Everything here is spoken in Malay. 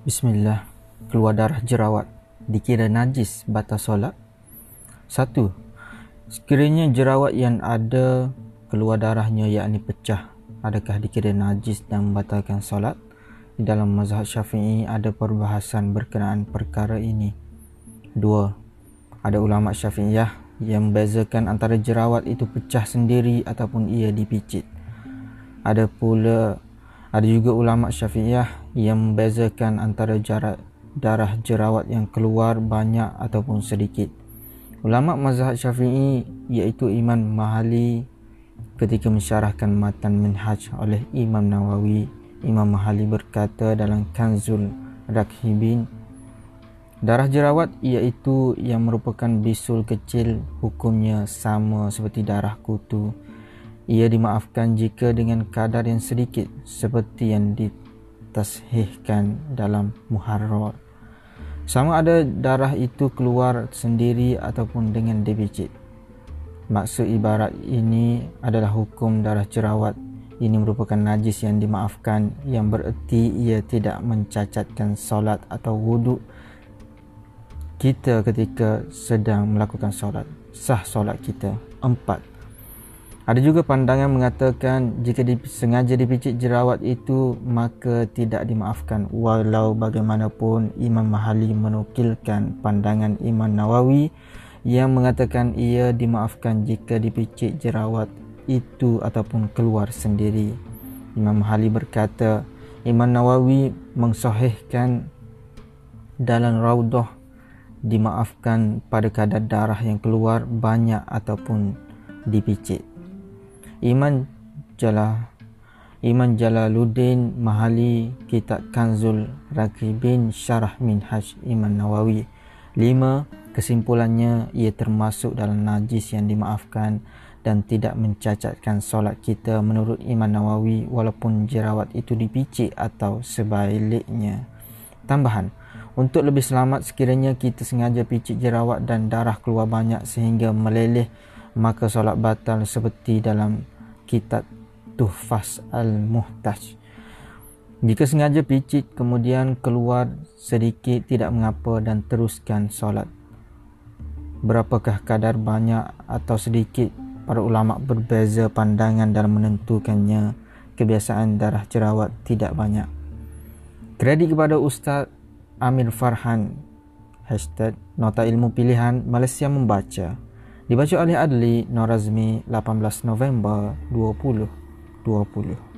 Bismillah. Keluar darah jerawat dikira najis batal solat? Satu. Sekiranya jerawat yang ada keluar darahnya yakni pecah, adakah dikira najis dan membatalkan solat? Di dalam mazhab syafi'i ada perbahasan berkenaan perkara ini. Dua. Ada ulama syafi'iyah yang membezakan antara jerawat itu pecah sendiri ataupun ia dipicit. Ada pula ada juga ulama syafi'iyah yang membezakan antara jarak darah jerawat yang keluar banyak ataupun sedikit. Ulama mazhab syafi'i iaitu Imam Mahali ketika mensyarahkan matan minhaj oleh Imam Nawawi, Imam Mahali berkata dalam Kanzul Rakhibin Darah jerawat iaitu yang merupakan bisul kecil hukumnya sama seperti darah kutu ia dimaafkan jika dengan kadar yang sedikit seperti yang ditashihkan dalam muharrar. Sama ada darah itu keluar sendiri ataupun dengan debicit. Maksud ibarat ini adalah hukum darah jerawat. Ini merupakan najis yang dimaafkan yang bererti ia tidak mencacatkan solat atau wuduk kita ketika sedang melakukan solat. Sah solat kita. Empat. Ada juga pandangan mengatakan jika sengaja dipicit jerawat itu maka tidak dimaafkan walau bagaimanapun Imam Mahali menukilkan pandangan Imam Nawawi yang mengatakan ia dimaafkan jika dipicit jerawat itu ataupun keluar sendiri. Imam Mahali berkata Imam Nawawi mengsahihkan dalam raudah dimaafkan pada kadar darah yang keluar banyak ataupun dipicit. Iman Jala Iman Jalaluddin Mahali Kitab Kanzul Rakibin Syarah Minhaj Iman Nawawi 5. Kesimpulannya ia termasuk dalam najis yang dimaafkan dan tidak mencacatkan solat kita menurut Iman Nawawi walaupun jerawat itu dipicik atau sebaliknya. Tambahan, untuk lebih selamat sekiranya kita sengaja picit jerawat dan darah keluar banyak sehingga meleleh maka solat batal seperti dalam kitab Tuhfas Al-Muhtaj. Jika sengaja picit kemudian keluar sedikit tidak mengapa dan teruskan solat. Berapakah kadar banyak atau sedikit para ulama berbeza pandangan dalam menentukannya kebiasaan darah jerawat tidak banyak. Kredit kepada Ustaz Amir Farhan Hashtag Nota Ilmu Pilihan Malaysia Membaca Dibaca oleh Adli Norazmi 18 November 2020